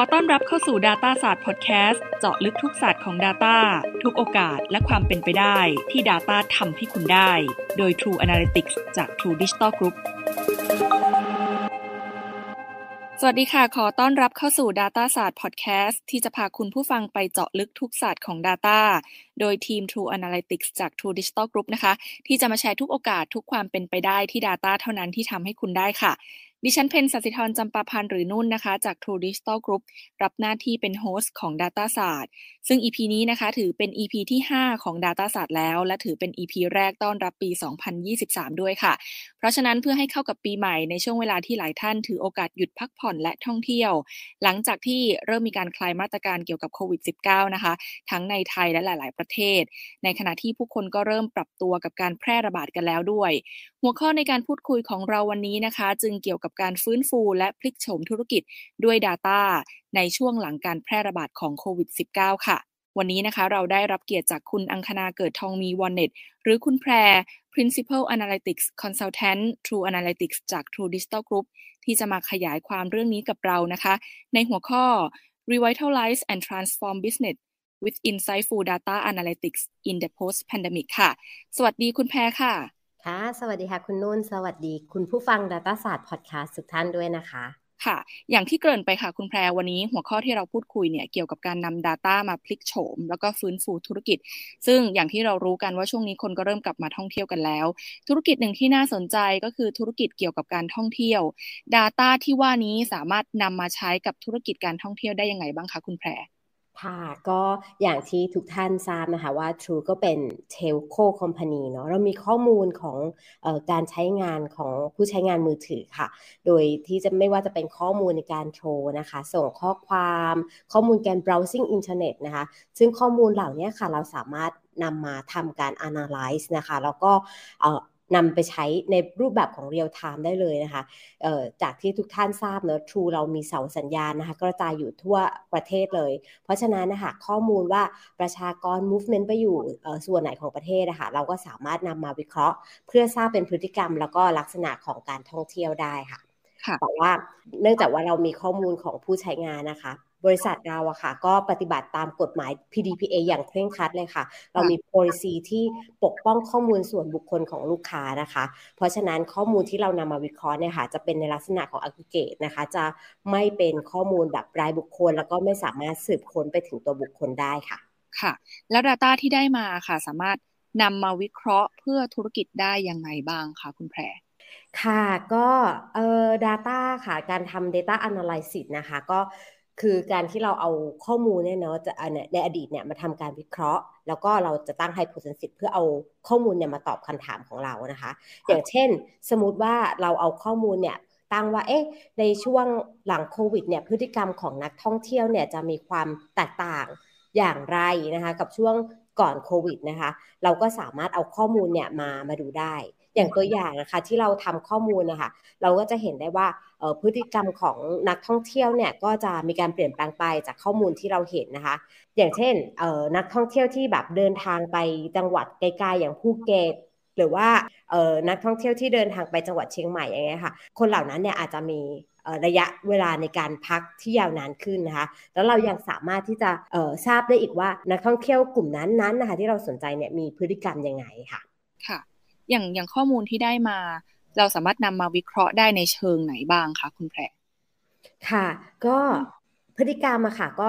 อต้อนรับเข้าสู่ Data ศาสตร์พอดแคสต์เจาะลึกทุกศาสตร์ของ Data ทุกโอกาสและความเป็นไปได้ที่ Data ทำให้คุณได้ โดย True Analytics จาก True Digital Group สวัสดีค่ะ ขอต้อนรับเข้าสู่ Data ศาสตร์พอดแคสต์ที่จะพาคุณผู้ฟังไปเจาะลึกทุกศาสตร์ของ Data โดยทีม True Analytics จาก True Digital Group นะคะ ที่จะมาแชร์ทุกโอกาสทุกความเป็นไปได้ที่ Data เท่านั้นที่ทำให้คุณได้ค่ะ ดิฉันเพนสัสิธรจำปาพันธ์หรือนุ่นนะคะ จาก True Digital Group รับหน้าที่เป็นโฮสต์ของ Data ศาสตร์ซึ่ง EP นี้นะคะ ถือเป็น EP ที่ 5 ของ Data ศาสตร์แล้ว และถือเป็น EP แรกต้อนรับปี 2023 ด้วยค่ะ เพราะฉะนั้นเพื่อให้เข้ากับปีใหม่ในช่วงเวลาที่หลายท่านถือโอกาสหยุดพักผ่อนและท่องเที่ยว หลังจากที่เริ่มมีการคลายมาตรการเกี่ยวกับโควิด -19 นะคะ ทั้งในไทยและหลาย ๆ ประเทศ ในขณะที่ผู้คนก็เริ่มปรับตัวกับการแพร่ระบาดกันแล้วด้วย หัวข้อในการพูดคุยของเราวันนี้นะคะ จึงเกี่ยวกับการฟื้นฟูและพลิกโฉมธุรกิจด้วย Data ในช่วงหลังการแพร่ระบาดของโควิด -19 ค่ะ วันนี้นะคะเราได้รับเกียรติจากคุณอังคณาเกิดทองมีวอนเน็ตหรือคุณแพร Principal Analytics Consultant True Analytics จาก True Digital Group ที่จะมาขยายความเรื่องนี้กับเรานะคะ ในหัวข้อ Revitalize and Transform Business with Insightful Data Analytics in the Post-Pandemic ค่ะ สวัสดีคุณแพรค่ะ ค่ะ สวัสดีค่ะ คุณนุ่น สวัสดีคุณผู้ฟัง Data ศาสตร์พอดแคสต์ทุกท่านด้วยนะคะค่ะ อย่างที่เกริ่นไปค่ะคุณแพรวันนี้หัวข้อที่เราพูดคุยเนี่ยเกี่ยวกับการนำ Data มาพลิกโฉม แล้วก็ฟื้นฟูธุรกิจ ซึ่งอย่างที่เรารู้กันว่าช่วงนี้คนก็เริ่มกลับมาท่องเที่ยวกันแล้ว ธุรกิจหนึ่งที่น่าสนใจก็คือธุรกิจเกี่ยวกับการท่องเที่ยว Data ที่ว่านี้สามารถนำมาใช้กับธุรกิจการท่องเที่ยวได้ยังไงบ้างคะคุณแพร ค่ะก็อย่างที่ทุกท่านทราบนะคะว่า True ก็เป็น Telco Company เนาะเรามีข้อมูลของออการใช้งานของผู้ใช้งานมือถือค่ะ โดยที่จะไม่ว่าจะเป็นข้อมูลในการโทรนะคะ ส่งข้อความข้อมูลการ browsing อินเทอร์เน็ตนะคะ ซึ่งข้อมูลเหล่านี้ค่ะเราสามารถนำมาทำการ analyze นะคะ แล้วก็ นำไปใช้ในรูปแบบของ real-time ได้เลยนะคะจากที่ทุกท่านทราบเนอะ True เรามีเสาสัญญาณนะคะกระจายอยู่ทั่วประเทศเลย เพราะฉะนั้นนะคะข้อมูลว่าประชากร movement ไปอยู่ส่วนไหนของประเทศนะคะเราก็สามารถนำมาวิเคราะห์ เพื่อทราบเป็นพฤติกรรม แล้วก็ลักษณะของการท่องเที่ยวได้ค่ะแต่ว่าเนื่องจากว่าเรามีข้อมูลของผู้ใช้งานนะคะ บริษัทเราอะค่ะก็ปฏิบัติตามกฎหมาย PDPA อย่างเคร่งครัดเลยค่ะ เรามี policy ที่ปกป้องข้อมูลส่วนบุคคลของลูกค้านะคะ เพราะฉะนั้นข้อมูลที่เรานำมาวิเคราะห์เนี่ยค่ะจะเป็นในลักษณะของ aggregate นะคะ จะไม่เป็นข้อมูลแบบรายบุคคล แล้วก็ไม่สามารถสืบค้นไปถึงตัวบุคคลได้ค่ะ ค่ะ แล้ว Data ที่ได้มาค่ะ สามารถนำมาวิเคราะห์เพื่อธุรกิจได้ยังไงบ้างคะคุณแพรค่ะก็เอ่อ data ค่ะ การทำ data analysis นะคะ ก็ คือการที่เราเอาข้อมูลเนี่ยเนาะจะในอดีตเนี่ยมาทำการวิเคราะห์ แล้วก็เราจะตั้งไฮโพเทนซิสเพื่อเอาข้อมูลเนี่ยมาตอบคำถามของเรานะคะ อย่างเช่น สมมติว่าเราเอาข้อมูลเนี่ยตั้งว่าเอ๊ะในช่วงหลังโควิดเนี่ยพฤติกรรมของนักท่องเที่ยวเนี่ยจะมีความแตกต่างอย่างไรนะคะ กับช่วงก่อนโควิดนะคะ เราก็สามารถเอาข้อมูลเนี่ยมามาดูได้ อย่างตัวอย่างนะคะที่เราทำข้อมูลนะคะเราก็จะเห็นได้ว่าพฤติกรรมของนักท่องเที่ยวเนี่ยก็จะมีการเปลี่ยนแปลงไปจากข้อมูลที่เราเห็นนะคะ อย่างเช่นนักท่องเที่ยวที่แบบเดินทางไปจังหวัดไกลๆอย่างภูเก็ตหรือว่านักท่องเที่ยวที่เดินทางไปจังหวัดเชียงใหม่อย่างเงี้ยค่ะ คนเหล่านั้นเนี่ยอาจจะมีระยะเวลาในการพักที่ยาวนานขึ้นนะคะ แล้วเรายังสามารถที่จะทราบได้อีกว่านักท่องเที่ยวกลุ่มนั้นๆนะคะที่เราสนใจเนี่ยมีพฤติกรรมยังไงค่ะ ค่ะ อย่างอย่างข้อมูลที่ได้มา เราสามารถนำมาวิเคราะห์ได้ในเชิงไหนบ้างคะคุณแพรค่ะ ก็พฤติกรรมอะค่ะ ก็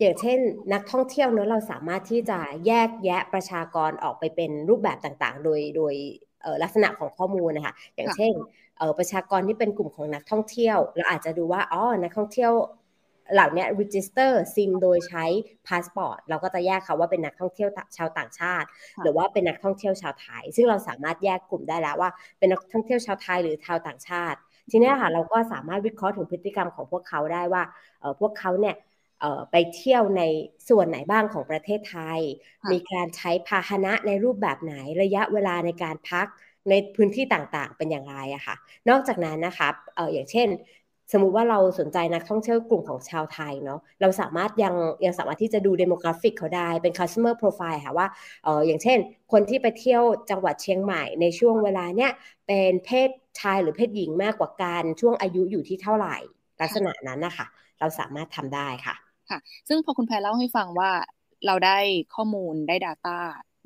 อย่างเช่น นักท่องเที่ยวเนอะเราสามารถที่จะแยกแยะประชากรออกไปเป็นรูปแบบต่างๆ โดยโดยลักษณะของข้อมูลนะคะอย่างเช่นประชากรที่เป็นกลุ่มของนักท่องเที่ยว เราอาจจะดูว่าอ๋อนักท่องเที่ยว เหล่านี้ register ซิมโดยใช้พาสปอร์ตเราก็จะแยกเขาว่าเป็นนักท่องเที่ยวชาวต่างชาติ หรือว่าเป็นนักท่องเที่ยวชาวไทย ซึ่งเราสามารถแยกกลุ่มได้แล้วว่าเป็นนักท่องเที่ยวชาวไทยหรือชาวต่างชาติ ทีนี้ค่ะเราก็สามารถวิเคราะห์ถึงพฤติกรรมของพวกเขาได้ว่าพวกเขาเนี่ยไปเที่ยวในส่วนไหนบ้างของประเทศไทย มีการใช้พาหนะในรูปแบบไหนระยะเวลาในการพักในพื้นที่ต่างๆ เป็นอย่างไรอะค่ะ นอกจากนั้นนะคะอออย่างเช่น สมมุติว่าเราสนใจนักท่องเที่ยวกลุ่มของชาวไทยเนาะเราสามารถยังยังสามารถที่จะดู demographic เขาได้เป็น customer profile ค่ะว่าเอออย่างเช่น คนที่ไปเที่ยวจังหวัดเชียงใหม่ในช่วงเวลาเนี้ยเป็นเพศชายหรือเพศหญิงมากกว่ากันช่วงอายุอยู่ที่เท่าไหร่ลักษณะนั้นนะคะเราสามารถทำได้ค่ะค่ะ ซึ่งพอคุณแพรเล่าให้ฟังว่าเราได้ข้อมูลได้ Data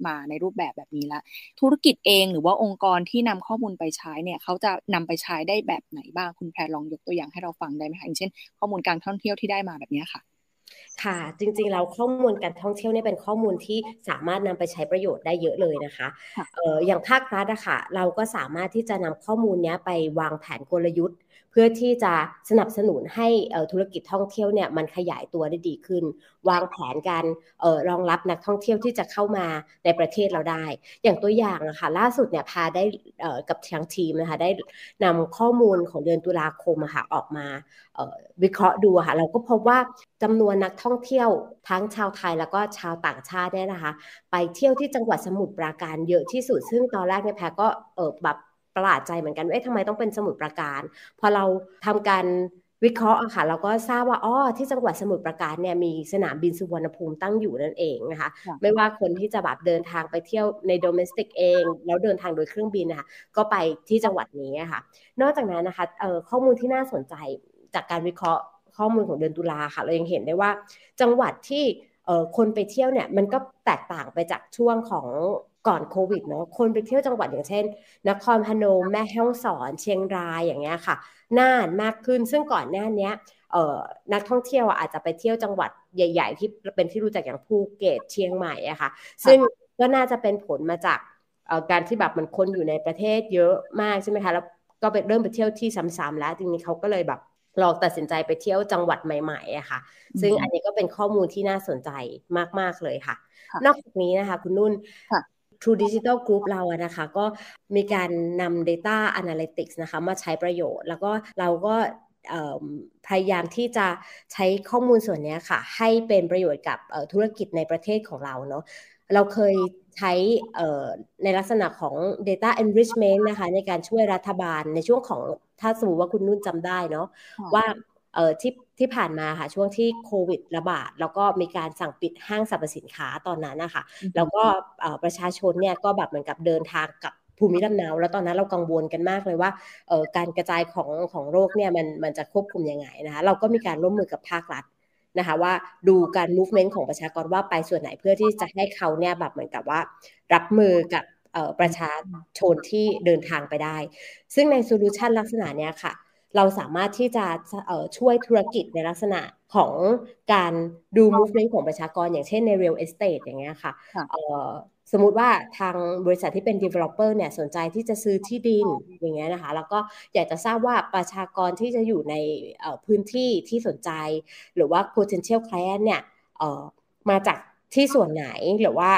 มาในรูปแบบแบบนี้แล้วธุรกิจเองหรือว่าองค์กรที่นำข้อมูลไปใช้เนี่ยเขาจะนำไปใช้ได้แบบไหนบ้างคุณแพรลองยกตัวอย่างให้เราฟังได้ไหมคะอย่างเช่น ข้อมูลการท่องเที่ยวที่ได้มาแบบนี้ค่ะค่ะ จริงๆ เราข้อมูลการท่องเที่ยวเนี่ยเป็นข้อมูลที่สามารถนำไปใช้ประโยชน์ได้เยอะเลยนะคะเอออย่างภาครัฐอะค่ะ เราก็สามารถที่จะนำข้อมูลนี้ไปวางแผนกลยุทธ์เพื่อที่จะสนับสนุนให้ธุรกิจท่องเที่ยวเนี่ยมันขยายตัวได้ดีขึ้น วางแผนการรองรับนักท่องเที่ยวที่จะเข้ามาในประเทศเราได้ อย่างตัวอย่างนะคะล่าสุดเนี่ยพาได้กับทางทีมนะคะได้นำข้อมูลของเดือนตุลาคมค่ะออกมาวิเคราะห์ดูค่ะเราก็พบว่าจำนวนนักท่องเที่ยวทั้งชาวไทยแล้วก็ชาวต่างชาติเนี่ยนะคะ ไปเที่ยวที่จังหวัดสมุทรปราการเยอะที่สุด ซึ่งตอนแรกเนี่ยแพรก็เออแบบ ประหลาดใจเหมือนกันว่าทำไมต้องเป็นสมุทรปราการ พอเราทำการวิเคราะห์อะค่ะเราก็ทราบว่าอ๋อที่จังหวัดสมุทรปราการเนี่ยมีสนามบินสุวรรณภูมิตั้งอยู่นั่นเองนะคะ ไม่ว่าคนที่จะแบบเดินทางไปเที่ยวในโดเมสติกเอง แล้วเดินทางโดยเครื่องบินนะคะก็ไปที่จังหวัดนี้ค่ะ นอกจากนั้นนะคะข้อมูลที่น่าสนใจจากการวิเคราะห์ข้อมูลของเดือนตุลาค่ะ เรายังเห็นได้ว่าจังหวัดที่คนไปเที่ยวเนี่ยมันก็แตกต่างไปจากช่วงของ ก่อนโควิดเนาะคนไปเที่ยวจังหวัดอย่างเช่น นครพนมแม่ฮ่องสอน เชียงรายอย่างเงี้ยค่ะน่านมากขึ้นซึ่งก่อนหน้านี้เอ่อนักท่องเที่ยวอาจจะไปเที่ยวจังหวัดใหญ่ ๆ ที่เป็นที่รู้จักอย่างภูเก็ตเชียงใหม่อะค่ะ ซึ่งก็น่าจะเป็นผลมาจากการที่แบบมันคนอยู่ในประเทศเยอะมากใช่ไหมคะแล้วก็ไปเริ่มไปเที่ยวที่ซ้ำๆแล้วทีนี้เขาก็เลยแบบลองตัดสินใจไปเที่ยวจังหวัดใหม่ๆอะค่ะ ซึ่งอันนี้ก็เป็นข้อมูลที่น่าสนใจมากๆเลยค่ะ นอกจากนี้นะคะ คุณนุ่น True Digital Group เราอะนะคะ ก็มีการนำ Data Analytics นะคะ มาใช้ประโยชน์ แล้วก็เราก็พยายามที่จะใช้ข้อมูลส่วนนี้ค่ะ ให้เป็นประโยชน์กับธุรกิจในประเทศของเราเนาะเราเคยใช้ในลักษณะของ data enrichment นะคะ ในการช่วยรัฐบาลในช่วงของถ้าสมมติว่าคุณนุ่นจำได้เนาะว่า เอ่อที่ที่ผ่านมาค่ะช่วงที่โควิดระบาด แล้วก็มีการสั่งปิดห้างสรรพสินค้าตอนนั้นนะคะแล้วก็ประชาชนเนี่ยก็แบบเหมือนกับเดินทางกับภูมิลำเนาแล้วตอนนั้นเรากังวลกันมากเลยว่าการกระจายของของโรคเนี่ยมันมันจะควบคุมยังไงนะคะเราก็มีการร่วมมือกับภาครัฐนะคะว่าดูการ movement ของประชากรว่าไปส่วนไหนเพื่อที่จะให้เขาเนี่ยแบบเหมือนกับว่า รับมือกับประชาชนที่เดินทางไปได้ ซึ่งใน solution ลักษณะเนี้ยค่ะ เราสามารถที่จะช่วยธุรกิจในลักษณะของการดู movement ของประชากร อย่างเช่นใน real estate อย่างเงี้ยค่ะสมมุติว่าทางบริษัทที่เป็น developer เนี่ยสนใจที่จะซื้อที่ดินอย่างเงี้ยนะคะ แล้วก็อยากจะทราบว่าประชากรที่จะอยู่ในพื้นที่ที่สนใจ หรือว่า potential client เนี่ยมาจาก ที่ส่วนไหนหรือว่า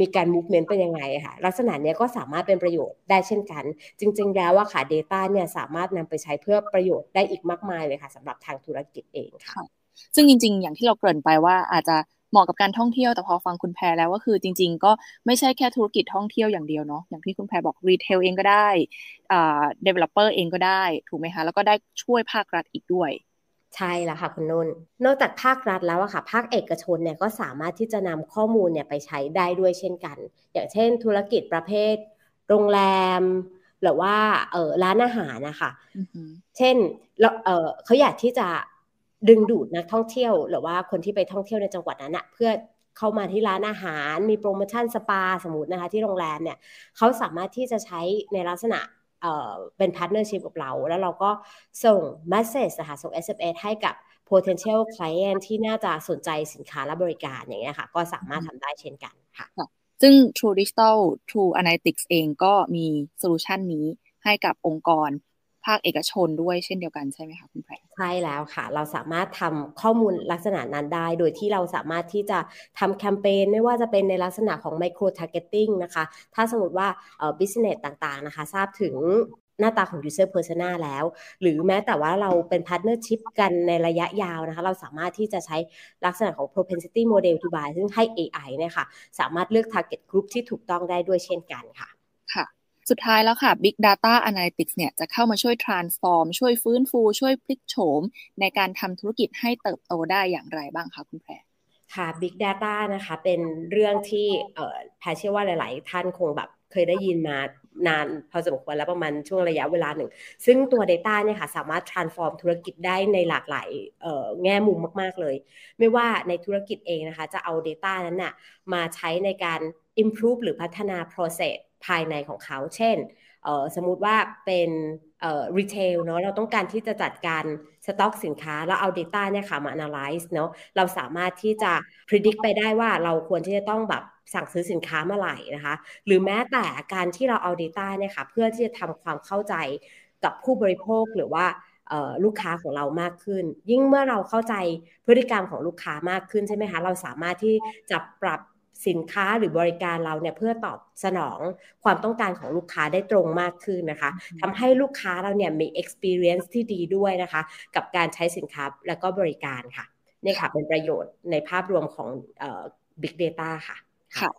มีการ movement เป็นยังไงค่ะลักษณะนี้ก็สามารถเป็นประโยชน์ได้เช่นกัน จริง ๆ แล้วว่าค่ะ Data เนี่ยสามารถนำไปใช้เพื่อประโยชน์ได้อีกมากมายเลยค่ะสำหรับทางธุรกิจเองค่ะ ซึ่งจริง ๆ อย่างที่เราเกริ่นไปว่าอาจจะเหมาะกับการท่องเที่ยวแต่พอฟังคุณแพรแล้วก็คือจริง ๆ ก็ไม่ใช่แค่ธุรกิจท่องเที่ยวอย่างเดียวเนาะอย่างที่คุณแพรบอกรีเทลเองก็ได้developer เองก็ได้ ถูกไหมคะแล้วก็ได้ช่วยภาครัฐอีกด้วย ใช่แล้วค่ะคุณนุ่น นอกจากภาครัฐแล้วอะค่ะ ภาคเอกชนเนี่ยก็สามารถที่จะนำข้อมูลเนี่ยไปใช้ได้ด้วยเช่นกัน อย่างเช่น ธุรกิจประเภท โรงแรม หรือว่าเออร้านอาหารนะคะ เช่นเออเขาอยากที่จะดึงดูดนักท่องเที่ยว หรือว่าคนที่ไปท่องเที่ยวในจังหวัดนั้นอะเพื่อเข้ามาที่ร้านอาหาร มีโปรโมชั่นสปาสมมตินะคะที่โรงแรมเนี่ยเขาสามารถที่จะใช้ในลักษณะ เป็น partnership กับเรา แล้วเราก็ส่ง message นะคะส่ง SMS ให้กับ potential client ที่น่าจะสนใจสินค้าและบริการอย่างเงี้ยค่ะ ก็สามารถทำได้เช่นกันค่ะ ซึ่ง True Digital True Analytics เองก็มี solution นี้ให้กับองค์กรภาคเอกชนด้วยเช่นเดียวกันใช่ไหมคะคุณแพร ใช่แล้วค่ะ เราสามารถทำข้อมูลลักษณะนั้นได้ โดยที่เราสามารถที่จะทำแคมเปญไม่ว่าจะเป็นในลักษณะของ micro targeting นะคะ ถ้าสมมติว่าเอ่อ business ต่างๆนะคะ ทราบถึงหน้าตาของ user persona แล้ว หรือแม้แต่ว่าเราเป็น partnership กันในระยะยาวนะคะ เราสามารถที่จะใช้ลักษณะของ propensity model to buy ซึ่งให้ AI เนี่ยค่ะ สามารถเลือก target group ที่ถูกต้องได้ด้วยเช่นกันค่ะ สุดท้ายแล้วค่ะ Big Data Analytics เนี่ยจะเข้ามาช่วย transform ช่วยฟื้นฟู ช่วยพลิกโฉม ในการทำธุรกิจให้เติบโตได้อย่างไรบ้างคะคุณแพรค่ะ Big Data นะคะ เป็นเรื่องที่แพรเชื่อว่าหลาย ๆ ท่านคงแบบเคยได้ยินมานานพอสมควรแล้วประมาณช่วงระยะเวลาหนึ่ง ซึ่งตัว Data เนี่ยค่ะสามารถ transform ธุรกิจได้ในหลากหลายแง่มุมมาก ๆ เลย ไม่ว่าในธุรกิจเองนะคะ จะเอา Data นั้นนะ่ะมาใช้ในการ improve หรือพัฒนา process ภายในของเขา เช่นสมมุติว่าเป็นรีเทลเนาะเราต้องการที่จะจัดการสต็อกสินค้า แล้วเอา Data เนี่ยค่ะมา analyze เนาะเราสามารถที่จะ predict ไปได้ว่าเราควรที่จะต้องแบบสั่งซื้อสินค้าเมื่อไหร่นะคะ หรือแม้แต่การที่เราเอา Data เนี่ยค่ะเพื่อที่จะทำความเข้าใจกับผู้บริโภคหรือว่าลูกค้าของเรามากขึ้น ยิ่งเมื่อเราเข้าใจพฤติกรรมของลูกค้ามากขึ้นใช่ไหมคะเราสามารถที่จะปรับ สินค้าหรือบริการเราเนี่ยเพื่อตอบสนองความต้องการของลูกค้าได้ตรงมากขึ้นนะคะทำให้ลูกค้าเราเนี่ยมี experience ที่ดีด้วยนะคะ กับการใช้สินค้าและก็บริการค่ะนี่ค่ะเป็นประโยชน์ในภาพรวมของ Big Data ค่ะ ค่ะ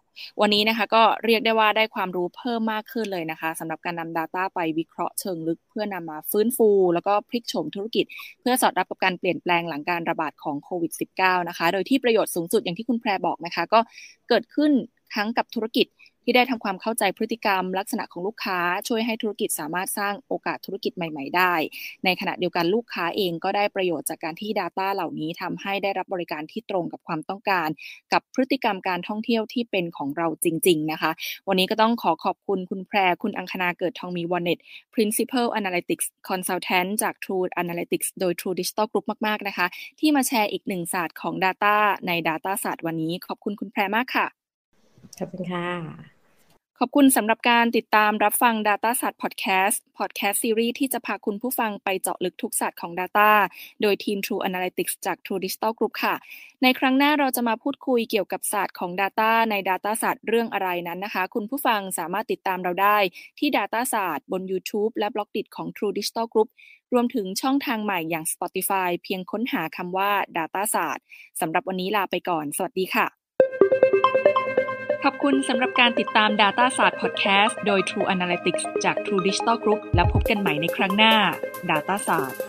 วันนี้นะคะก็เรียกได้ว่าได้ความรู้เพิ่มมากขึ้นเลยนะคะสำหรับการนำ Data ไปวิเคราะห์เชิงลึก เพื่อนำมาฟื้นฟู แล้วก็พลิกโฉมธุรกิจ เพื่อสอดรับกับการเปลี่ยนแปลงหลังการระบาดของโควิด -19 นะคะ โดยที่ประโยชน์สูงสุดอย่างที่คุณแพรบอกนะคะ ก็เกิดขึ้นทั้งกับธุรกิจ ที่ได้ทำความเข้าใจพฤติกรรม ลักษณะของลูกค้าช่วยให้ธุรกิจสามารถสร้างโอกาสธุรกิจใหม่ ๆ ได้ ในขณะเดียวกันลูกค้าเองก็ได้ประโยชน์จากการที่ Data เหล่านี้ทำให้ได้รับบริการที่ตรงกับความต้องการ กับพฤติกรรมการท่องเที่ยวที่เป็นของเราจริง ๆ นะคะ วันนี้ก็ต้องขอขอบคุณคุณแพรคุณอังคณาเกิดทองมีวอนเน็ต Principal Analytics Consultant จาก True Analytics โดย True Digital Group มาก ๆ นะคะ ที่มาแชร์อีกหนึ่งศาสตร์ของ Data ใน Data ศาสตร์วันนี้ ขอบคุณคุณแพรมากค่ะ ขอบคุณค่ะ ขอบคุณสำหรับการติดตามรับฟัง Data ศาสตร์ Podcast Podcast Series ที่จะพาคุณผู้ฟังไปเจาะลึกทุกศาสตร์ของ Data โดยทีม True Analytics จาก True Digital Group ค่ะ ในครั้งหน้าเราจะมาพูดคุยเกี่ยวกับศาสตร์ของ Data ใน Data ศาสตร์เรื่องอะไรนั้นนะคะ คุณผู้ฟังสามารถติดตามเราได้ที่ Data ศาสตร์บน YouTube และบล็อกดิของ True Digital Group รวมถึงช่องทางใหม่อย่าง Spotify เพียงค้นหาคำว่า Data ศาสตร์สำหรับวันนี้ลาไปก่อน สวัสดีค่ะ ขอบคุณสำหรับการติดตาม Data ศาสตร์ Podcast โดย True Analytics จาก True Digital Group แล้วพบกันใหม่ในครั้งหน้า Data ศาสตร์